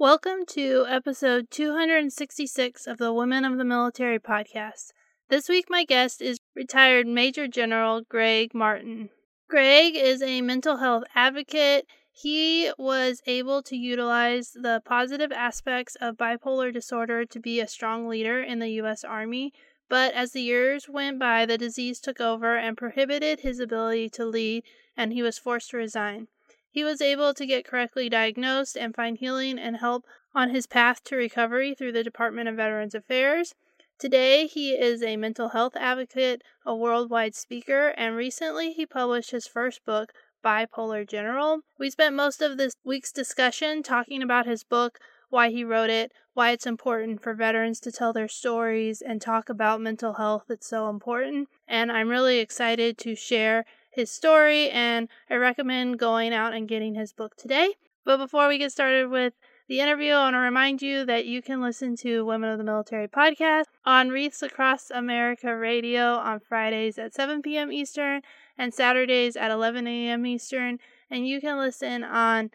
Welcome to episode 266 of the Women of the Military podcast. This week, my guest is retired Major General Greg Martin. Greg is a mental health advocate. He was able to utilize the positive aspects of bipolar disorder to be a strong leader in the U.S. Army, but as the years went by, the disease took over and prohibited his ability to lead, and he was forced to resign. He was able to get correctly diagnosed and find healing and help on his path to recovery through the Department of Veterans Affairs. Today, he is a mental health advocate, a worldwide speaker, and recently he published his first book, Bipolar General. We spent most of this week's discussion talking about his book, why he wrote it, why it's important for veterans to tell their stories and talk about mental health. It's so important. And I'm really excited to share his story, and I recommend going out and getting his book today. But before we get started with the interview, I want to remind you that you can listen to Women of the Military podcast on Wreaths Across America Radio on Fridays at 7 p.m. Eastern and Saturdays at 11 a.m. Eastern. And you can listen on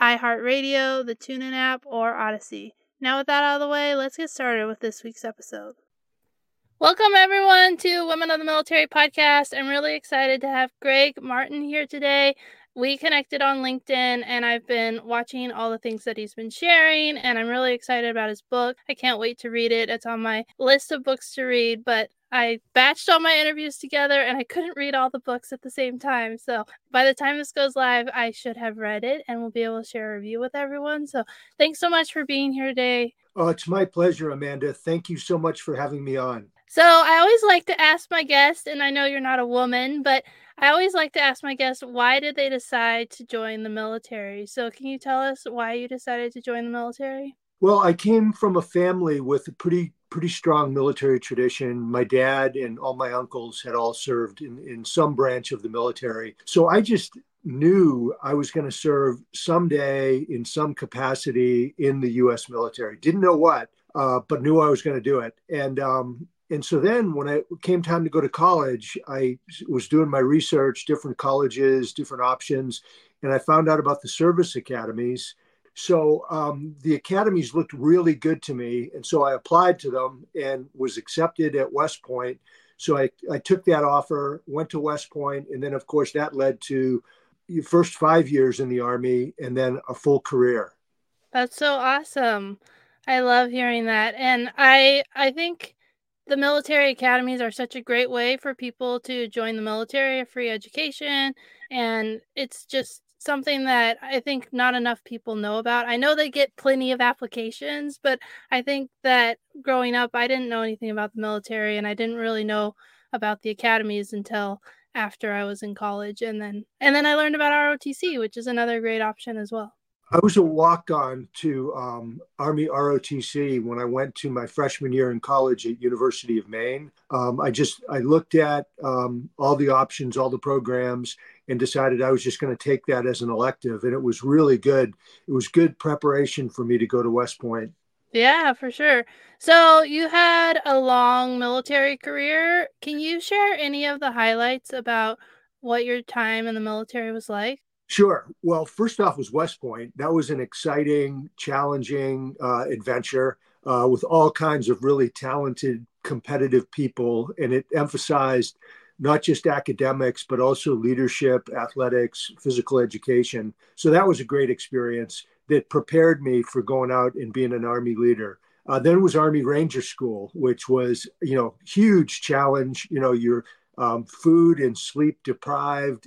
iHeartRadio, the TuneIn app, or Audacy. Now, with that out of the way, let's get started with this week's episode. Welcome, everyone, to Women of the Military podcast. I'm really excited to have Greg Martin here today. We connected on LinkedIn, and I've been watching all the things that he's been sharing, and I'm really excited about his book. I can't wait to read it. It's on my list of books to read, but I batched all my interviews together and I couldn't read all the books at the same time. So by the time this goes live, I should have read it and we'll be able to share a review with everyone. So thanks so much for being here today. Oh, it's my pleasure, Amanda. Thank you so much for having me on. So I always like to ask my guests, and I know you're not a woman, but I always like to ask my guests why did they decide to join the military? So can you tell us why you decided to join the military? Well, I came from a family with a pretty pretty strong military tradition. My dad and all my uncles had all served in, in some branch of the military. So I just knew I was going to serve someday in some capacity in the US military. Didn't know what, uh, but knew I was going to do it. And um, and so then when it came time to go to college, I was doing my research, different colleges, different options, and I found out about the service academies. So um, the academies looked really good to me. And so I applied to them and was accepted at West Point. So I, I took that offer, went to West Point, and then, of course, that led to your first five years in the Army and then a full career. That's so awesome. I love hearing that. And I I think the military academies are such a great way for people to join the military, a free education, and it's just something that I think not enough people know about. I know they get plenty of applications, but I think that growing up, I didn't know anything about the military and I didn't really know about the academies until after I was in college and then and then I learned about ROTC, which is another great option as well. I was a walk on to um, Army ROTC when I went to my freshman year in college at University of Maine. Um, I just I looked at um, all the options, all the programs, and decided I was just going to take that as an elective, and it was really good. It was good preparation for me to go to West Point. Yeah, for sure. So you had a long military career. Can you share any of the highlights about what your time in the military was like? Sure. Well, first off was West Point. That was an exciting, challenging uh, adventure uh, with all kinds of really talented, competitive people, and it emphasized not just academics but also leadership, athletics, physical education. So that was a great experience that prepared me for going out and being an Army leader. Uh, then was Army Ranger School, which was you know huge challenge. You know you're um, food and sleep deprived,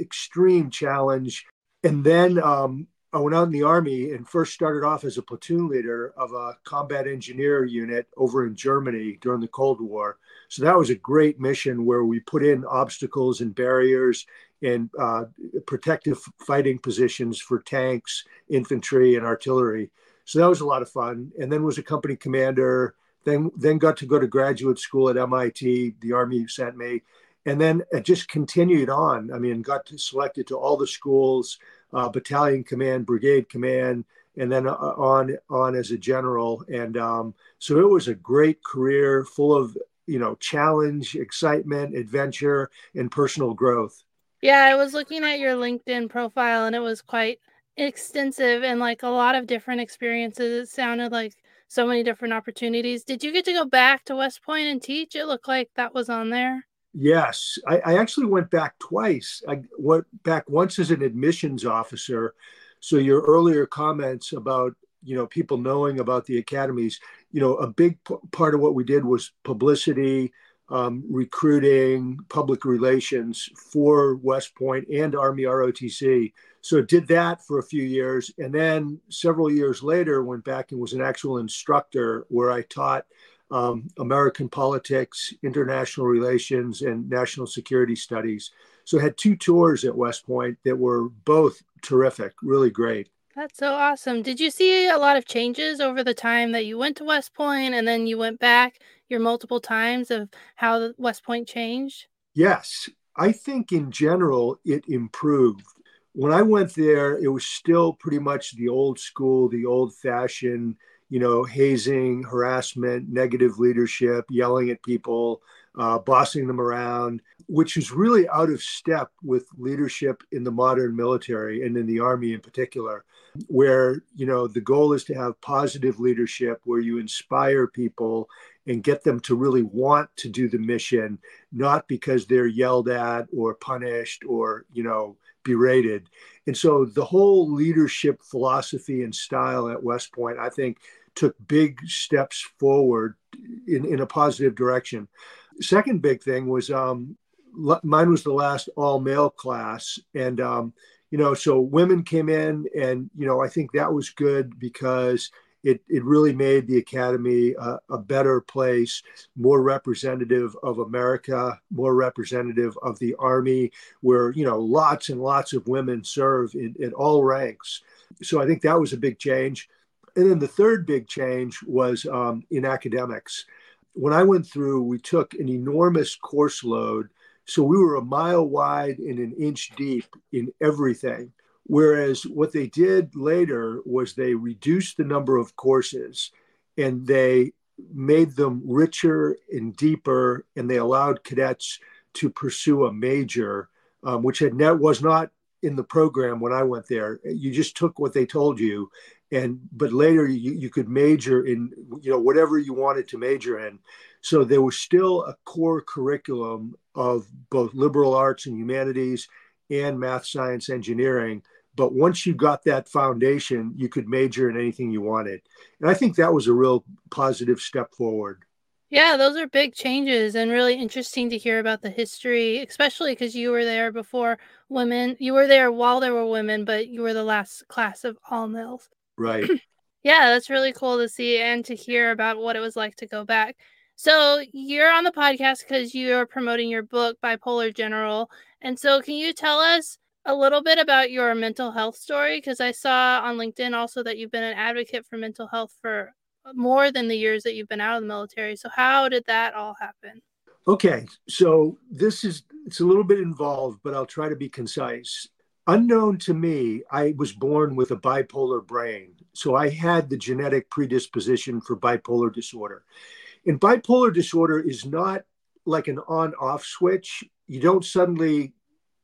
extreme challenge. And then um, I went out in the Army and first started off as a platoon leader of a combat engineer unit over in Germany during the Cold War. So that was a great mission where we put in obstacles and barriers and uh, protective fighting positions for tanks, infantry, and artillery. So that was a lot of fun. And then was a company commander then then got to go to graduate school at MIT. The Army sent me, and then it just continued on. I mean, got to, selected to all the schools, uh, battalion command, brigade command, and then uh, on on as a general. And um, so it was a great career, full of you know challenge, excitement, adventure, and personal growth. Yeah, I was looking at your LinkedIn profile, and it was quite extensive and like a lot of different experiences. It sounded like so many different opportunities. Did you get to go back to West Point and teach? It looked like that was on there. Yes, I, I actually went back twice. I went back once as an admissions officer. So your earlier comments about you know people knowing about the academies, you know, a big p- part of what we did was publicity, um, recruiting, public relations for West Point and Army ROTC. So did that for a few years, and then several years later went back and was an actual instructor where I taught um, American politics, international relations, and national security studies. So I had two tours at West Point that were both terrific, really great. That's so awesome. Did you see a lot of changes over the time that you went to West Point and then you went back your multiple times of how West Point changed? Yes. I think in general it improved. When I went there, it was still pretty much the old school, the old fashioned you know, hazing, harassment, negative leadership, yelling at people, uh, bossing them around, which is really out of step with leadership in the modern military and in the army in particular, where, you know, the goal is to have positive leadership where you inspire people and get them to really want to do the mission, not because they're yelled at or punished or, you know, berated. And so the whole leadership philosophy and style at West Point, I think, took big steps forward in, in a positive direction. Second big thing was um, mine was the last all male class. And, um, you know, so women came in, and, you know, I think that was good because it, it really made the academy a, a, better place, more representative of America, more representative of the army, where you know lots and lots of women serve in, in all ranks. So I think that was a big change. And then the third big change was um, in academics. When I went through, we took an enormous course load. So we were a mile wide and an inch deep in everything. Whereas what they did later was they reduced the number of courses and they made them richer and deeper, and they allowed cadets to pursue a major, um, which had net was not in the program when I went there. You just took what they told you, and but later you, you could major in you know whatever you wanted to major in. So there was still a core curriculum of both liberal arts and humanities and math, science, engineering. But once you got that foundation, you could major in anything you wanted. And I think that was a real positive step forward. Yeah, those are big changes and really interesting to hear about the history, especially because you were there before women. You were there while there were women, but you were the last class of all males. Right. yeah, that's really cool to see and to hear about what it was like to go back. So you're on the podcast because you're promoting your book, Bipolar General. And so can you tell us a little bit about your mental health story? Because I saw on LinkedIn also that you've been an advocate for mental health for more than the years that you've been out of the military. So how did that all happen? Okay, so this is it's a little bit involved, but I'll try to be concise. Unknown to me, I was born with a bipolar brain. So I had the genetic predisposition for bipolar disorder. And bipolar disorder is not like an on off switch. You don't suddenly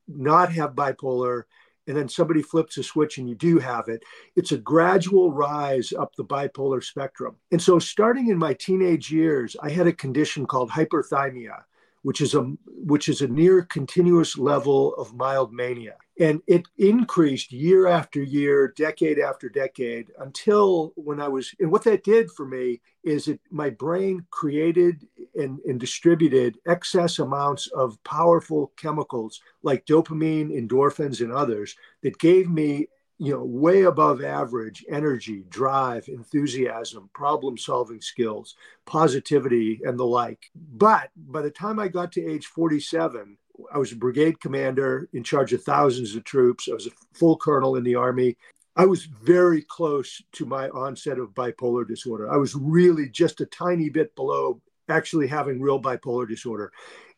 not have bipolar and then somebody flips a switch and you do have it. It's a gradual rise up the bipolar spectrum. And so, starting in my teenage years, I had a condition called hyperthymia, which is a which is a near continuous level of mild mania and it increased year after year decade after decade until when i was and what that did for me is it my brain created and, and distributed excess amounts of powerful chemicals like dopamine endorphins and others that gave me you know way above average energy drive enthusiasm problem solving skills positivity and the like. But by the time i got to age 47 I was a brigade commander in charge of thousands of troops. I was a full colonel in the army. I was very close to my onset of bipolar disorder. I was really just a tiny bit below actually having real bipolar disorder.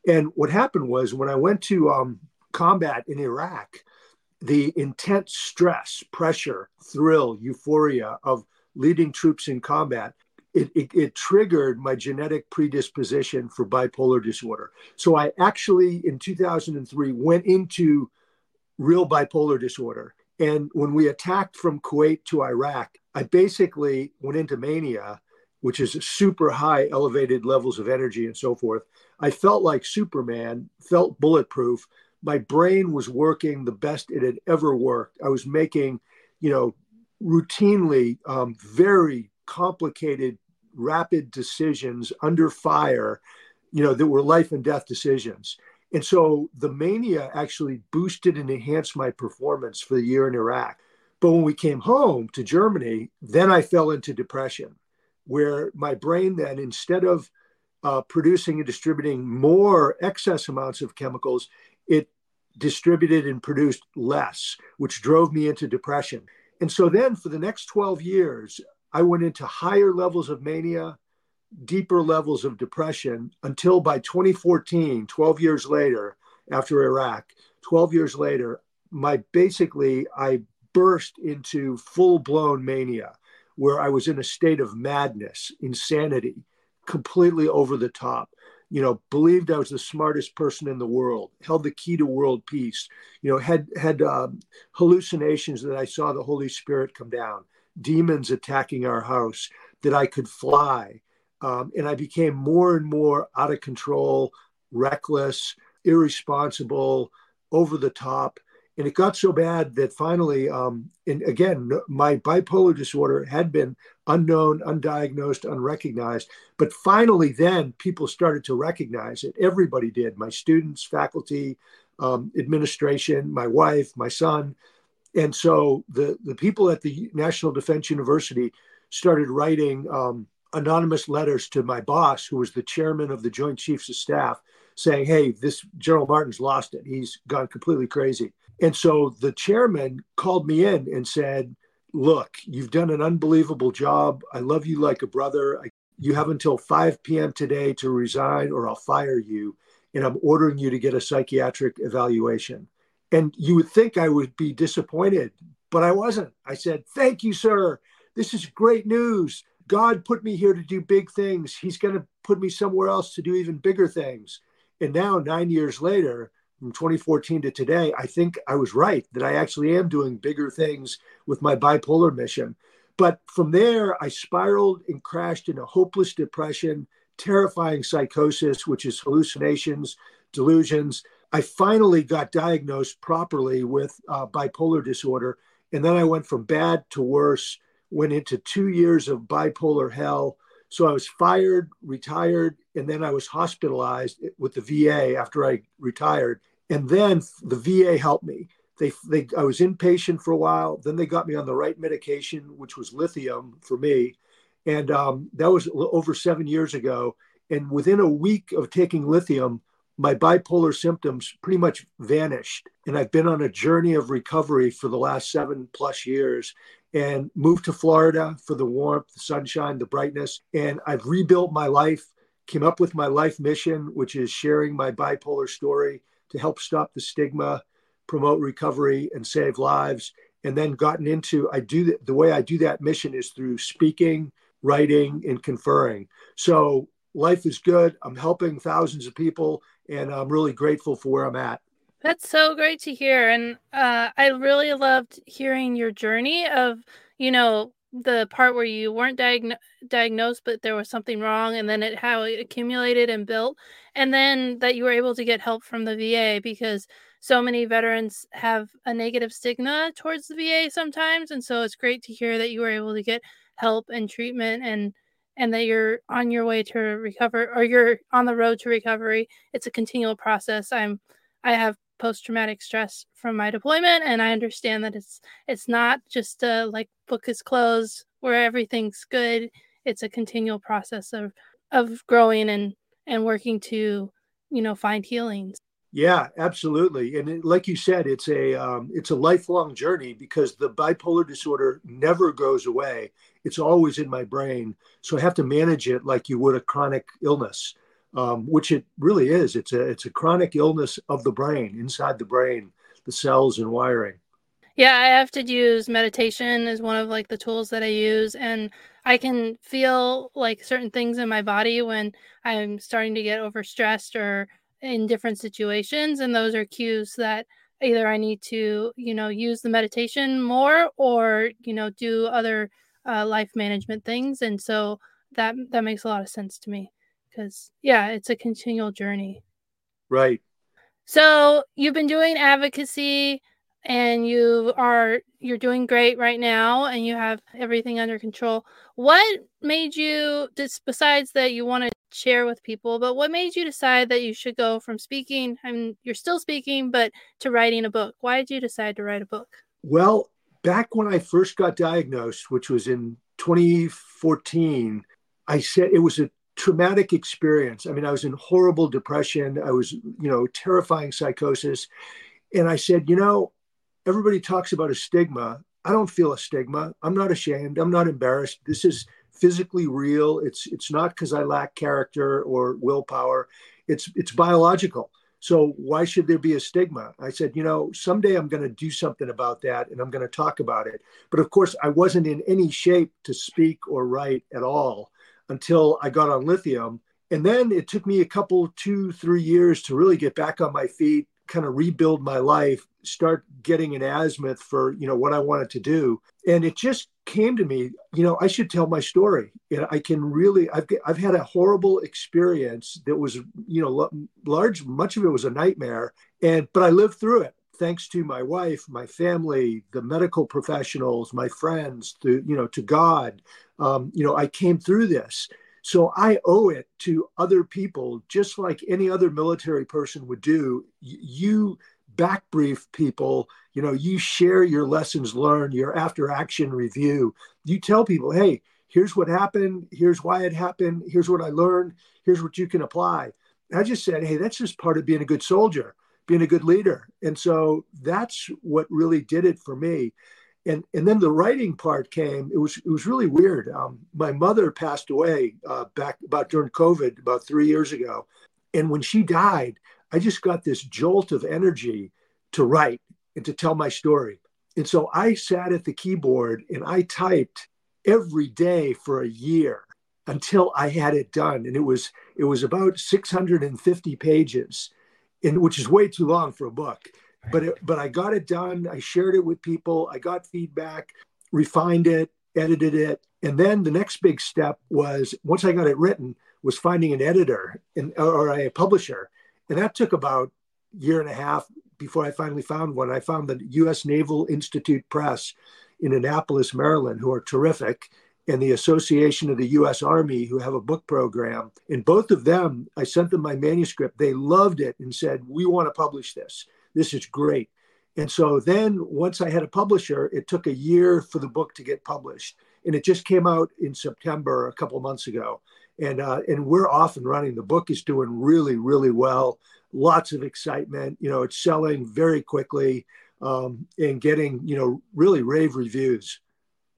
And what happened was when I went to um, combat in Iraq, the intense stress, pressure, thrill, euphoria of leading troops in combat it, it, it, triggered my genetic predisposition for bipolar disorder. So I actually, in 2003, went into real bipolar disorder. And when we attacked from Kuwait to Iraq, I basically went into mania, which is super high elevated levels of energy and so forth. I felt like Superman, felt bulletproof. My brain was working the best it had ever worked. I was making, you know, routinely um, very complicated, rapid decisions under fire, you know, that were life and death decisions. And so the mania actually boosted and enhanced my performance for the year in Iraq. But when we came home to Germany, then I fell into depression, where my brain then, instead of uh, producing and distributing more excess amounts of chemicals, it distributed and produced less, which drove me into depression. And so then for the next 12 years, I went into higher levels of mania, deeper levels of depression until by 2014, 12 years later, after Iraq, 12 years later, my basically I burst into full blown mania where I was in a state of madness, insanity, completely over the top. You know, believed I was the smartest person in the world, held the key to world peace. You know, had had um, hallucinations that I saw the Holy Spirit come down, demons attacking our house, that I could fly, um, and I became more and more out of control, reckless, irresponsible, over the top. And it got so bad that finally, um, and again, my bipolar disorder had been unknown, undiagnosed, unrecognized. But finally, then people started to recognize it. Everybody did my students, faculty, um, administration, my wife, my son. And so the, the people at the National Defense University started writing um, anonymous letters to my boss, who was the chairman of the Joint Chiefs of Staff, saying, Hey, this General Martin's lost it. He's gone completely crazy. And so the chairman called me in and said, Look, you've done an unbelievable job. I love you like a brother. I, you have until 5 p.m. today to resign or I'll fire you. And I'm ordering you to get a psychiatric evaluation. And you would think I would be disappointed, but I wasn't. I said, Thank you, sir. This is great news. God put me here to do big things. He's going to put me somewhere else to do even bigger things. And now, nine years later, from 2014 to today, I think I was right that I actually am doing bigger things with my bipolar mission. But from there, I spiraled and crashed into hopeless depression, terrifying psychosis, which is hallucinations, delusions. I finally got diagnosed properly with uh, bipolar disorder. And then I went from bad to worse went into two years of bipolar hell. So I was fired, retired, and then I was hospitalized with the VA after I retired. And then the VA helped me. They, they, I was inpatient for a while. Then they got me on the right medication, which was lithium for me. And um, that was over seven years ago. And within a week of taking lithium, my bipolar symptoms pretty much vanished. And I've been on a journey of recovery for the last seven plus years and moved to Florida for the warmth, the sunshine, the brightness. And I've rebuilt my life, came up with my life mission, which is sharing my bipolar story to help stop the stigma, promote recovery, and save lives. And then gotten into, I do the, the way I do that mission is through speaking, writing, and conferring. So life is good. I'm helping thousands of people, and I'm really grateful for where I'm at. That's so great to hear. And uh, I really loved hearing your journey of, you know, the part where you weren't diagn- diagnosed, but there was something wrong, and then it how it accumulated and built, and then that you were able to get help from the VA because so many veterans have a negative stigma towards the VA sometimes, and so it's great to hear that you were able to get help and treatment and and that you're on your way to recover or you're on the road to recovery. It's a continual process. I'm I have post traumatic stress from my deployment and I understand that it's it's not just a like book is closed where everything's good. It's a continual process of of growing and and working to you know find healings. Yeah, absolutely. And it, like you said, it's a um, it's a lifelong journey because the bipolar disorder never goes away. It's always in my brain, so I have to manage it like you would a chronic illness um, which it really is. It's a it's a chronic illness of the brain, inside the brain, the cells and wiring. Yeah, I have to use meditation as one of like the tools that I use, and I can feel like certain things in my body when I'm starting to get overstressed or in different situations, and those are cues that either I need to, you know, use the meditation more or, you know, do other uh, life management things. And so that that makes a lot of sense to me because yeah, it's a continual journey. Right. So you've been doing advocacy and you are you're doing great right now and you have everything under control. What made you just besides that you want to share with people but what made you decide that you should go from speaking I mean you're still speaking but to writing a book? Why did you decide to write a book? Well back when i first got diagnosed which was in 2014 i said it was a traumatic experience. I mean i was in horrible depression. I was you know terrifying psychosis. And i said you know everybody talks about a stigma. I don't feel a stigma. I'm not ashamed. I'm not embarrassed. This is physically real. It's it's not because I lack character or willpower. It's it's biological. So why should there be a stigma? I said, you know, someday I'm going to do something about that and I'm going to talk about it. But of course, I wasn't in any shape to speak or write at all until I got on lithium. And then it took me a couple, two, three years to really get back on my feet, kind of rebuild my life, start getting an azimuth for you know what I wanted to do, and it just came to me. You know, I should tell my story. You know, I can really. I've I've had a horrible experience that was you know large. Much of it was a nightmare, and but I lived through it thanks to my wife, my family, the medical professionals, my friends, to you know to God. Um, you know, I came through this. So I owe it to other people, just like any other military person would do. You back brief people, you know, you share your lessons learned, your after action review. You tell people, hey, here's what happened, here's why it happened, here's what I learned, here's what you can apply. I just said, hey, that's just part of being a good soldier, being a good leader. And so that's what really did it for me and and then the writing part came. It was it was really weird. Um, my mother passed away uh, back about during COVID about three years ago, and when she died, I just got this jolt of energy to write and to tell my story. And so I sat at the keyboard and I typed every day for a year until I had it done. And it was it was about 650 pages, and which is way too long for a book but it, but I got it done. I shared it with people. I got feedback, refined it, edited it, and then the next big step was once I got it written was finding an editor and or a publisher, and that took about a year and a half before I finally found one. I found the U.S. Naval Institute Press in Annapolis, Maryland, who are terrific, and the Association of the U.S. Army, who have a book program. And both of them, I sent them my manuscript. They loved it and said, "We want to publish this." This is great. And so then once I had a publisher, it took a year for the book to get published. And it just came out in September a couple months ago. And, uh, and we're off and running. The book is doing really, really well. Lots of excitement. You know, it's selling very quickly um, and getting, you know, really rave reviews.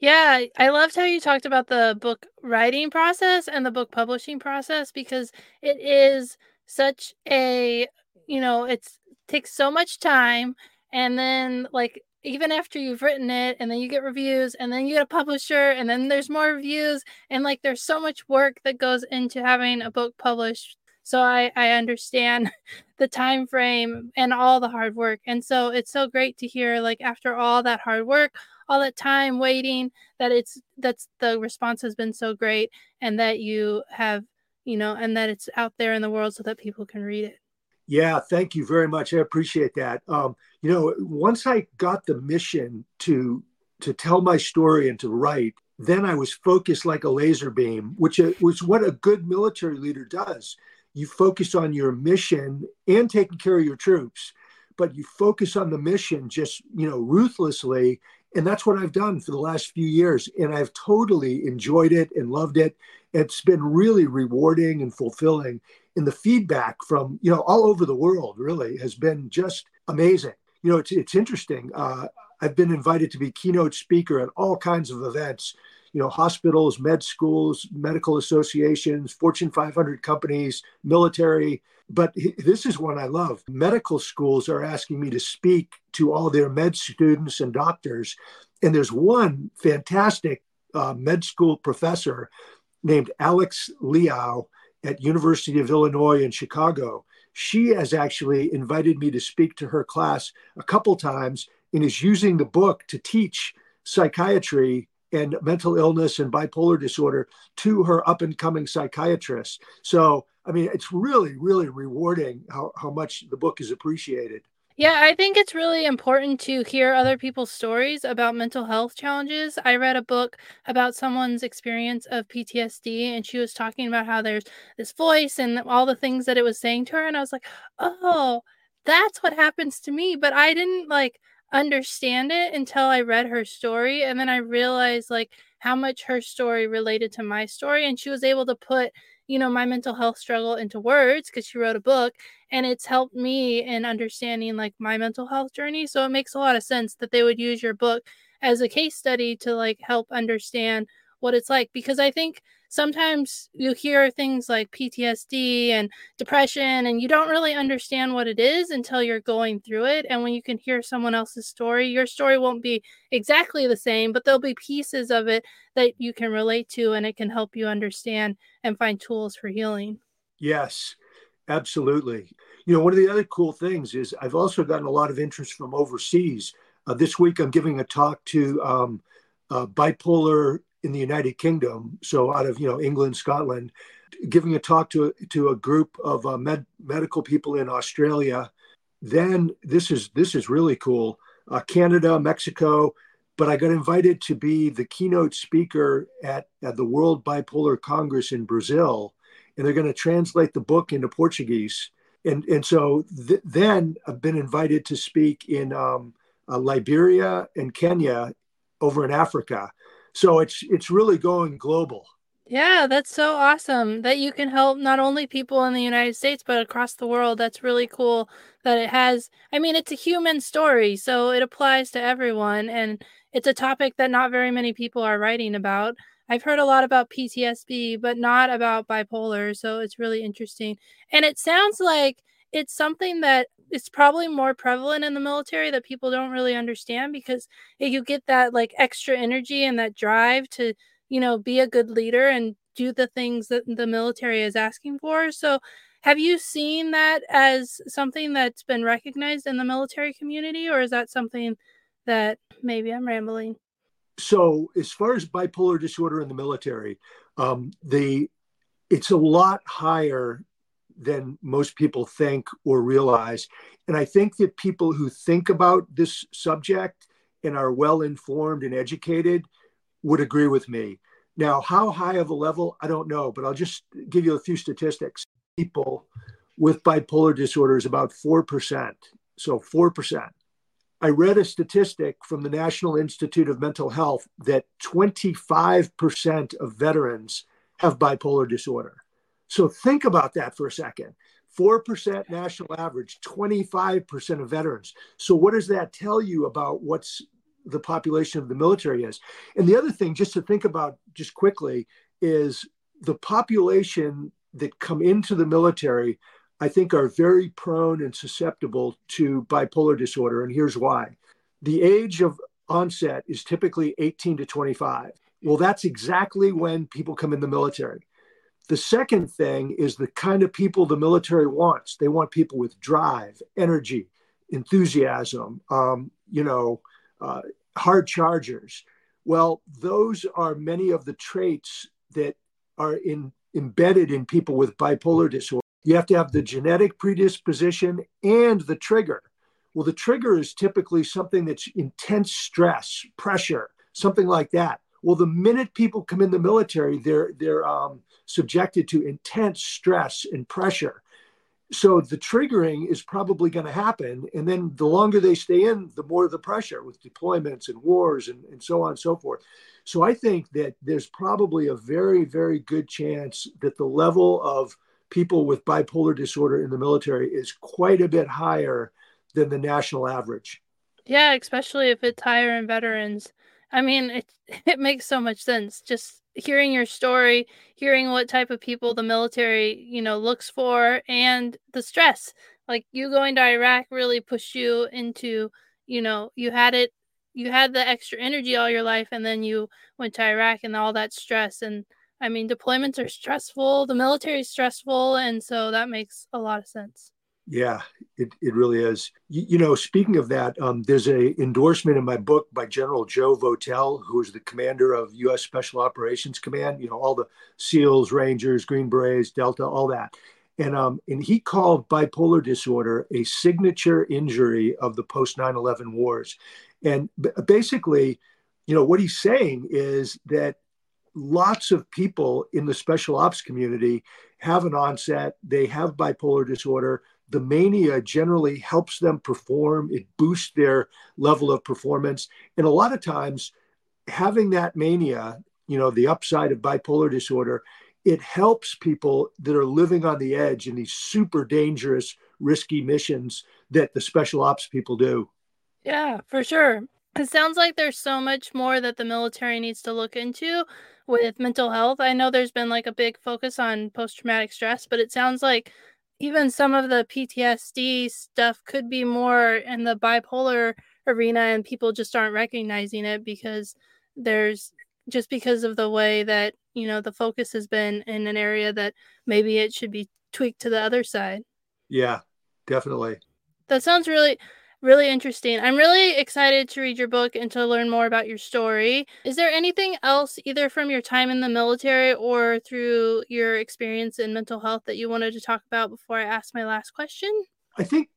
Yeah, I loved how you talked about the book writing process and the book publishing process because it is such a, you know, it's takes so much time and then like even after you've written it and then you get reviews and then you get a publisher and then there's more reviews and like there's so much work that goes into having a book published. So i i understand the time frame and all the hard work. And so it's so great to hear like after all that hard work all that time waiting that it's that's the response has been so great and that you have you know and that it's out there in the world so that people can read it yeah, thank you very much. I appreciate that. Um, you know, once I got the mission to to tell my story and to write, then I was focused like a laser beam, which was what a good military leader does. You focus on your mission and taking care of your troops, but you focus on the mission just you know ruthlessly, and that's what I've done for the last few years, and I've totally enjoyed it and loved it. It's been really rewarding and fulfilling and the feedback from you know all over the world really has been just amazing. You know it's, it's interesting uh, i've been invited to be keynote speaker at all kinds of events you know hospitals med schools medical associations fortune 500 companies military. But this is one i love. Medical schools are asking me to speak to all their med students and doctors. And there's one fantastic uh, med school professor named alex liao at University of Illinois in Chicago. She has actually invited me to speak to her class a couple times and is using the book to teach psychiatry and mental illness and bipolar disorder to her up and coming psychiatrists. So, I mean, it's really, really rewarding how, how much the book is appreciated. Yeah, I think it's really important to hear other people's stories about mental health challenges. I read a book about someone's experience of PTSD, and she was talking about how there's this voice and all the things that it was saying to her. And I was like, oh, that's what happens to me. But I didn't like understand it until I read her story. And then I realized like how much her story related to my story. And she was able to put, you know, my mental health struggle into words because she wrote a book and it's helped me in understanding like my mental health journey. So it makes a lot of sense that they would use your book as a case study to like help understand what it's like because I think sometimes you hear things like PTSD and depression, and you don't really understand what it is until you're going through it. And when you can hear someone else's story, your story won't be exactly the same, but there'll be pieces of it that you can relate to, and it can help you understand and find tools for healing. Yes, absolutely. You know, one of the other cool things is I've also gotten a lot of interest from overseas. Uh, this week, I'm giving a talk to um, uh, bipolar in the United Kingdom, so out of you know England, Scotland, giving a talk to to a group of uh, med, medical people in Australia. Then this is this is really cool. Uh, Canada, Mexico, but I got invited to be the keynote speaker at, at the World Bipolar Congress in Brazil, and they're going to translate the book into Portuguese. And and so th- then I've been invited to speak in um, uh, Liberia and Kenya over in Africa so it's it's really going global. Yeah that's so awesome that you can help not only people in the united states but across the world. That's really cool that it has i mean it's a human story so it applies to everyone and it's a topic that not very many people are writing about. I've heard a lot about ptsd but not about bipolar so it's really interesting. And it sounds like it's something that it's probably more prevalent in the military that people don't really understand because you get that like extra energy and that drive to you know be a good leader and do the things that the military is asking for. So have you seen that as something that's been recognized in the military community or is that something that maybe i'm rambling? So as far as bipolar disorder in the military um, the it's a lot higher than most people think or realize. And I think that people who think about this subject and are well informed and educated would agree with me. Now, how high of a level, I don't know, but I'll just give you a few statistics. People with bipolar disorder is about 4%. So 4%. I read a statistic from the National Institute of Mental Health that 25% of veterans have bipolar disorder. So think about that for a second. 4% national average, 25% of veterans. So what does that tell you about what's the population of the military is? And the other thing, just to think about just quickly, is the population that come into the military, I think, are very prone and susceptible to bipolar disorder. And here's why the age of onset is typically 18 to 25. Well, that's exactly when people come in the military. The second thing is the kind of people the military wants. They want people with drive, energy, enthusiasm, um, you know, uh, hard chargers. Well, those are many of the traits that are in, embedded in people with bipolar disorder. You have to have the genetic predisposition and the trigger. Well, the trigger is typically something that's intense stress, pressure, something like that. Well, the minute people come in the military, they're they're um, subjected to intense stress and pressure. So the triggering is probably going to happen. And then the longer they stay in, the more the pressure with deployments and wars and, and so on and so forth. So I think that there's probably a very, very good chance that the level of people with bipolar disorder in the military is quite a bit higher than the national average. Yeah, especially if it's higher in veterans. I mean, it it makes so much sense. Just hearing your story, hearing what type of people the military, you know, looks for, and the stress. Like you going to Iraq really pushed you into, you know, you had it, you had the extra energy all your life, and then you went to Iraq and all that stress. And I mean, deployments are stressful, the military is stressful, and so that makes a lot of sense. Yeah, it, it really is. You, you know, speaking of that, um, there's a endorsement in my book by General Joe Votel, who is the commander of U.S. Special Operations Command. You know, all the SEALs, Rangers, Green Berets, Delta, all that. And um, and he called bipolar disorder a signature injury of the post 9/11 wars. And b- basically, you know, what he's saying is that lots of people in the special ops community have an onset, they have bipolar disorder. The mania generally helps them perform, it boosts their level of performance. And a lot of times, having that mania, you know, the upside of bipolar disorder, it helps people that are living on the edge in these super dangerous, risky missions that the special ops people do. Yeah, for sure. It sounds like there's so much more that the military needs to look into with mental health. I know there's been like a big focus on post traumatic stress, but it sounds like even some of the PTSD stuff could be more in the bipolar arena and people just aren't recognizing it because there's just because of the way that, you know, the focus has been in an area that maybe it should be tweaked to the other side. Yeah, definitely. That sounds really really interesting. I'm really excited to read your book and to learn more about your story. Is there anything else, either from your time in the military or through your experience in mental health, that you wanted to talk about before I ask my last question? I think,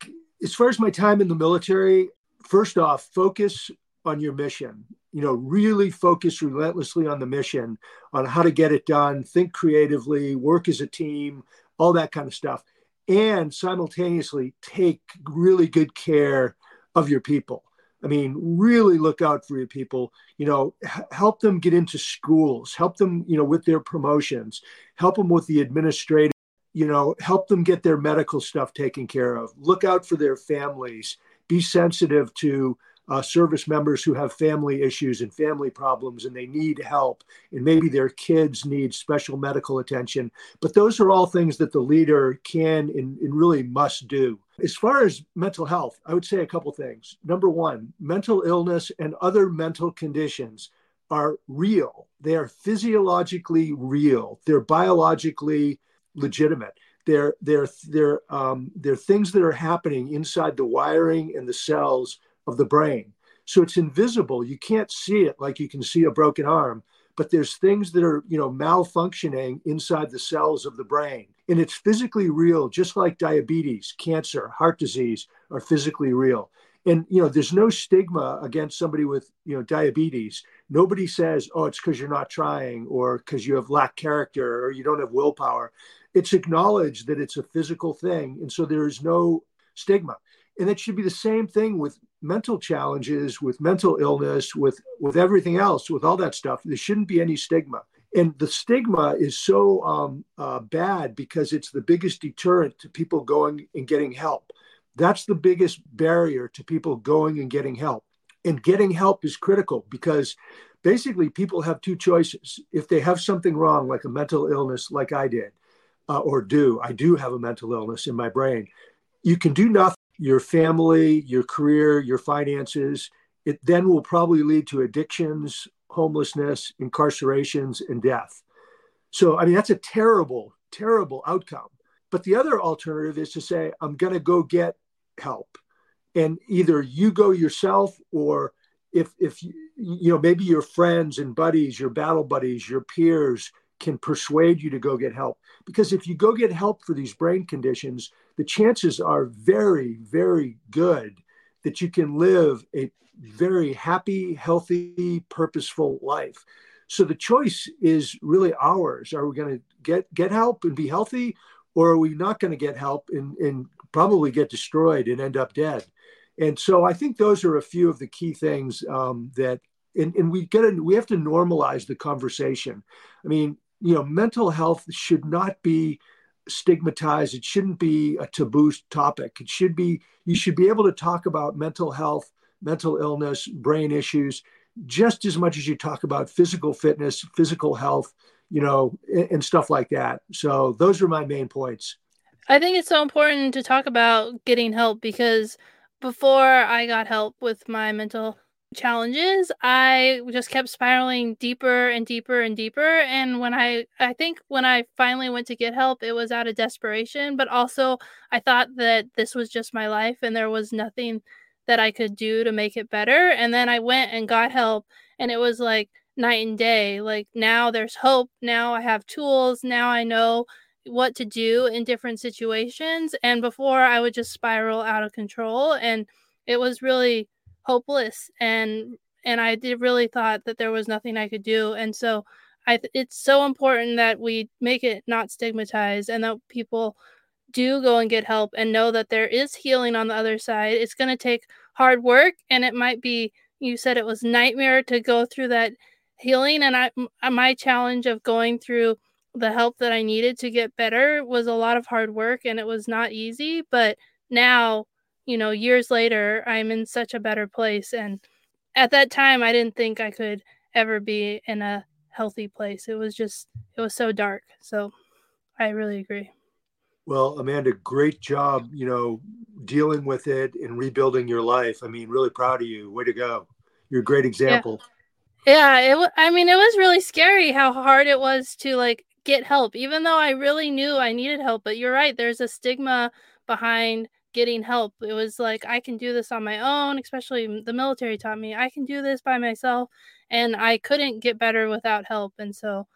as far as my time in the military, first off, focus on your mission. You know, really focus relentlessly on the mission, on how to get it done, think creatively, work as a team, all that kind of stuff and simultaneously take really good care of your people. I mean, really look out for your people. You know, h- help them get into schools, help them, you know, with their promotions, help them with the administrative, you know, help them get their medical stuff taken care of. Look out for their families. Be sensitive to uh, service members who have family issues and family problems and they need help. And maybe their kids need special medical attention. But those are all things that the leader can and, and really must do. As far as mental health i would say a couple things. Number one mental illness and other mental conditions are real. They are physiologically real. They're biologically legitimate. They're they're they're um, they're things that are happening inside the wiring and the cells of the brain. So it's invisible. You can't see it like you can see a broken arm, but there's things that are, you know, malfunctioning inside the cells of the brain. And it's physically real, just like diabetes, cancer, heart disease are physically real. And you know, there's no stigma against somebody with, you know, diabetes. Nobody says, "Oh, it's because you're not trying or because you have lack character or you don't have willpower." It's acknowledged that it's a physical thing, and so there is no stigma and it should be the same thing with mental challenges with mental illness with with everything else with all that stuff there shouldn't be any stigma. And the stigma is so um, uh, bad because it's the biggest deterrent to people going and getting help. That's the biggest barrier to people going and getting help. And getting help is critical because basically people have two choices. If they have something wrong like a mental illness like i did uh, or do i do have a mental illness in my brain you can do nothing your family, your career, your finances. It then will probably lead to addictions, homelessness, incarcerations, and death. So, I mean, that's a terrible, terrible outcome. But the other alternative is to say, I'm going to go get help. And either you go yourself or if, if you, you know, maybe your friends and buddies, your battle buddies, your peers can persuade you to go get help. Because if you go get help for these brain conditions, the chances are very, very good that you can live a very happy, healthy, purposeful life. So the choice is really ours. Are we going to get get help and be healthy, or are we not going to get help and, and probably get destroyed and end up dead? And so I think those are a few of the key things um, that, and, and we get we have to normalize the conversation. I mean, you know, mental health should not be stigmatized. It shouldn't be a taboo topic. It should be, you should be able to talk about mental health, mental illness, brain issues, just as much as you talk about physical fitness, physical health, you know, and, and stuff like that. So those are my main points. I think it's so important to talk about getting help because before I got help with my mental challenges, I just kept spiraling deeper and deeper and deeper. And when I, I think when I finally went to get help, it was out of desperation, but also I thought that this was just my life and there was nothing that I could do to make it better. And then I went and got help, and it was like night and day. Like now there's hope. Now I have tools. Now I know what to do in different situations. And before I would just spiral out of control. And it was really hopeless and and I did really thought that there was nothing I could do and so I it's so important that we make it not stigmatized and that people do go and get help and know that there is healing on the other side. It's going to take hard work and it might be you said it was nightmare to go through that healing and I uh, my challenge of going through the help that I needed to get better was a lot of hard work and it was not easy, but now you know, years later, I'm in such a better place. And at that time, I didn't think I could ever be in a healthy place. It was just, it was so dark. So I really agree. Well, Amanda, great job, you know, dealing with it and rebuilding your life. I mean, really proud of you. Way to go. You're a great example. Yeah, yeah it I mean, it was really scary how hard it was to like get help, even though I really knew I needed help. But you're right, there's a stigma behind getting help. It was like I can do this on my own, especially the military taught me I can do this by myself and I couldn't get better without help. And so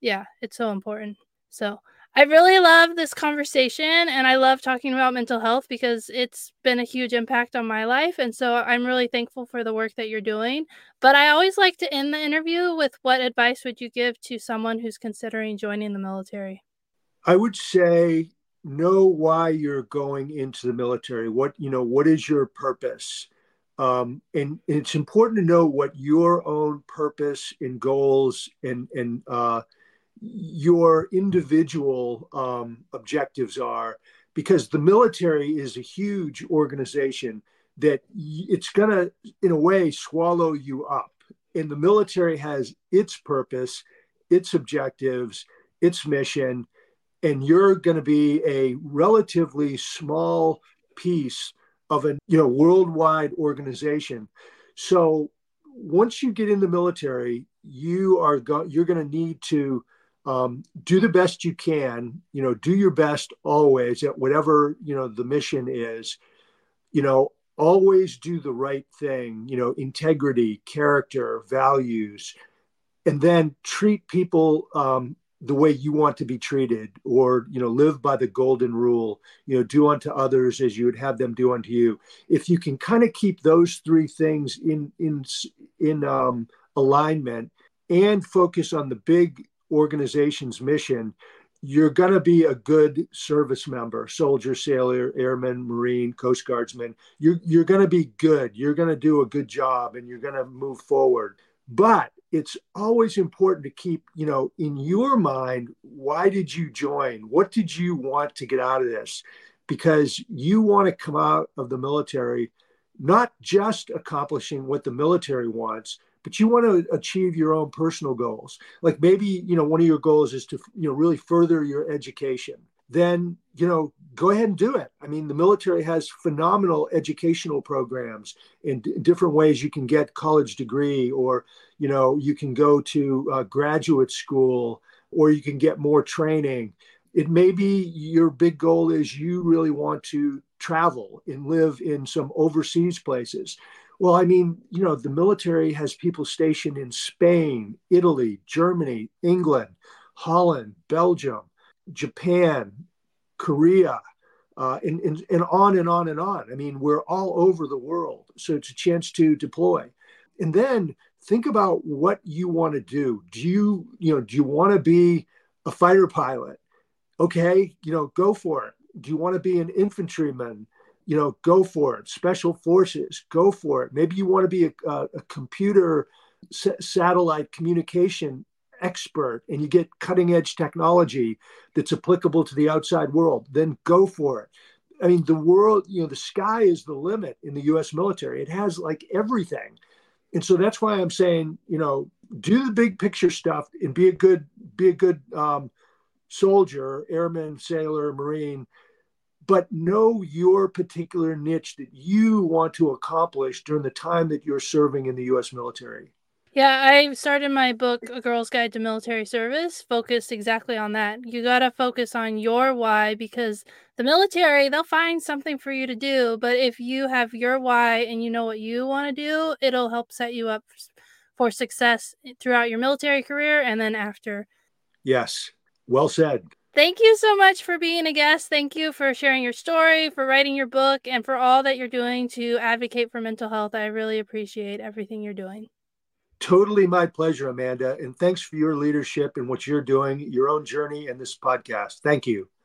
yeah, it's so important. So I really love this conversation and I love talking about mental health because it's been a huge impact on my life. And so I'm really thankful for the work that you're doing. But I always like to end the interview with what advice would you give to someone who's considering joining the military? I would say know why you're going into the military what you know what is your purpose? Um, and, and, it's important to know what your own purpose and goals and and uh, your individual um, objectives are because the military is a huge organization that it's going to in a way swallow you up. And the military has its purpose its objectives its mission and you're going to be a relatively small piece of a you know worldwide organization. So once you get in the military you are go- you're going to need to um, do the best you can you know do your best always at whatever you know the mission is. You know always do the right thing you know integrity character values and then treat people um, the way you want to be treated or you know live by the golden rule you know do unto others as you would have them do unto you. If you can kind of keep those three things in in in um, alignment and focus on the big organization's mission you're going to be a good service member soldier sailor airman marine coast guardsman. You're, you're going to be good. You're going to do a good job and you're going to move forward. But it's always important to keep, you know, in your mind, why did you join? What did you want to get out of this? Because you want to come out of the military not just accomplishing what the military wants, but you want to achieve your own personal goals. Like maybe, you know, one of your goals is to, you know, really further your education then you know go ahead and do it i mean the military has phenomenal educational programs in d- different ways you can get college degree or you know you can go to uh, graduate school or you can get more training it may be your big goal is you really want to travel and live in some overseas places well i mean you know the military has people stationed in spain italy germany england holland belgium Japan, Korea, uh, and, and, and on and on and on. I mean, we're all over the world. So it's a chance to deploy. And then think about what you want to do. Do you, you know, do you want to be a fighter pilot? Okay, you know, go for it. Do you want to be an infantryman? You know, go for it. Special forces, go for it. Maybe you want to be a, a, a computer satellite communication expert and you get cutting edge technology that's applicable to the outside world, then go for it. I mean, the world, you know, the sky is the limit in the US military. It has like everything. And so that's why I'm saying, you know, do the big picture stuff and be a good, be a good um, soldier, airman, sailor, marine. but know your particular niche that you want to accomplish during the time that you're serving in the US military. Yeah, I started my book, A Girl's Guide to Military Service, focused exactly on that. You got to focus on your why because the military, they'll find something for you to do. But if you have your why and you know what you want to do, it'll help set you up for success eh, throughout your military career and then after. Yes, well said. Thank you so much for being a guest. Thank you for sharing your story, for writing your book, and for all that you're doing to advocate for mental health. I really appreciate everything you're doing. Totally my pleasure, Amanda. And thanks for your leadership and what you're doing, your own journey, and this podcast. Thank you.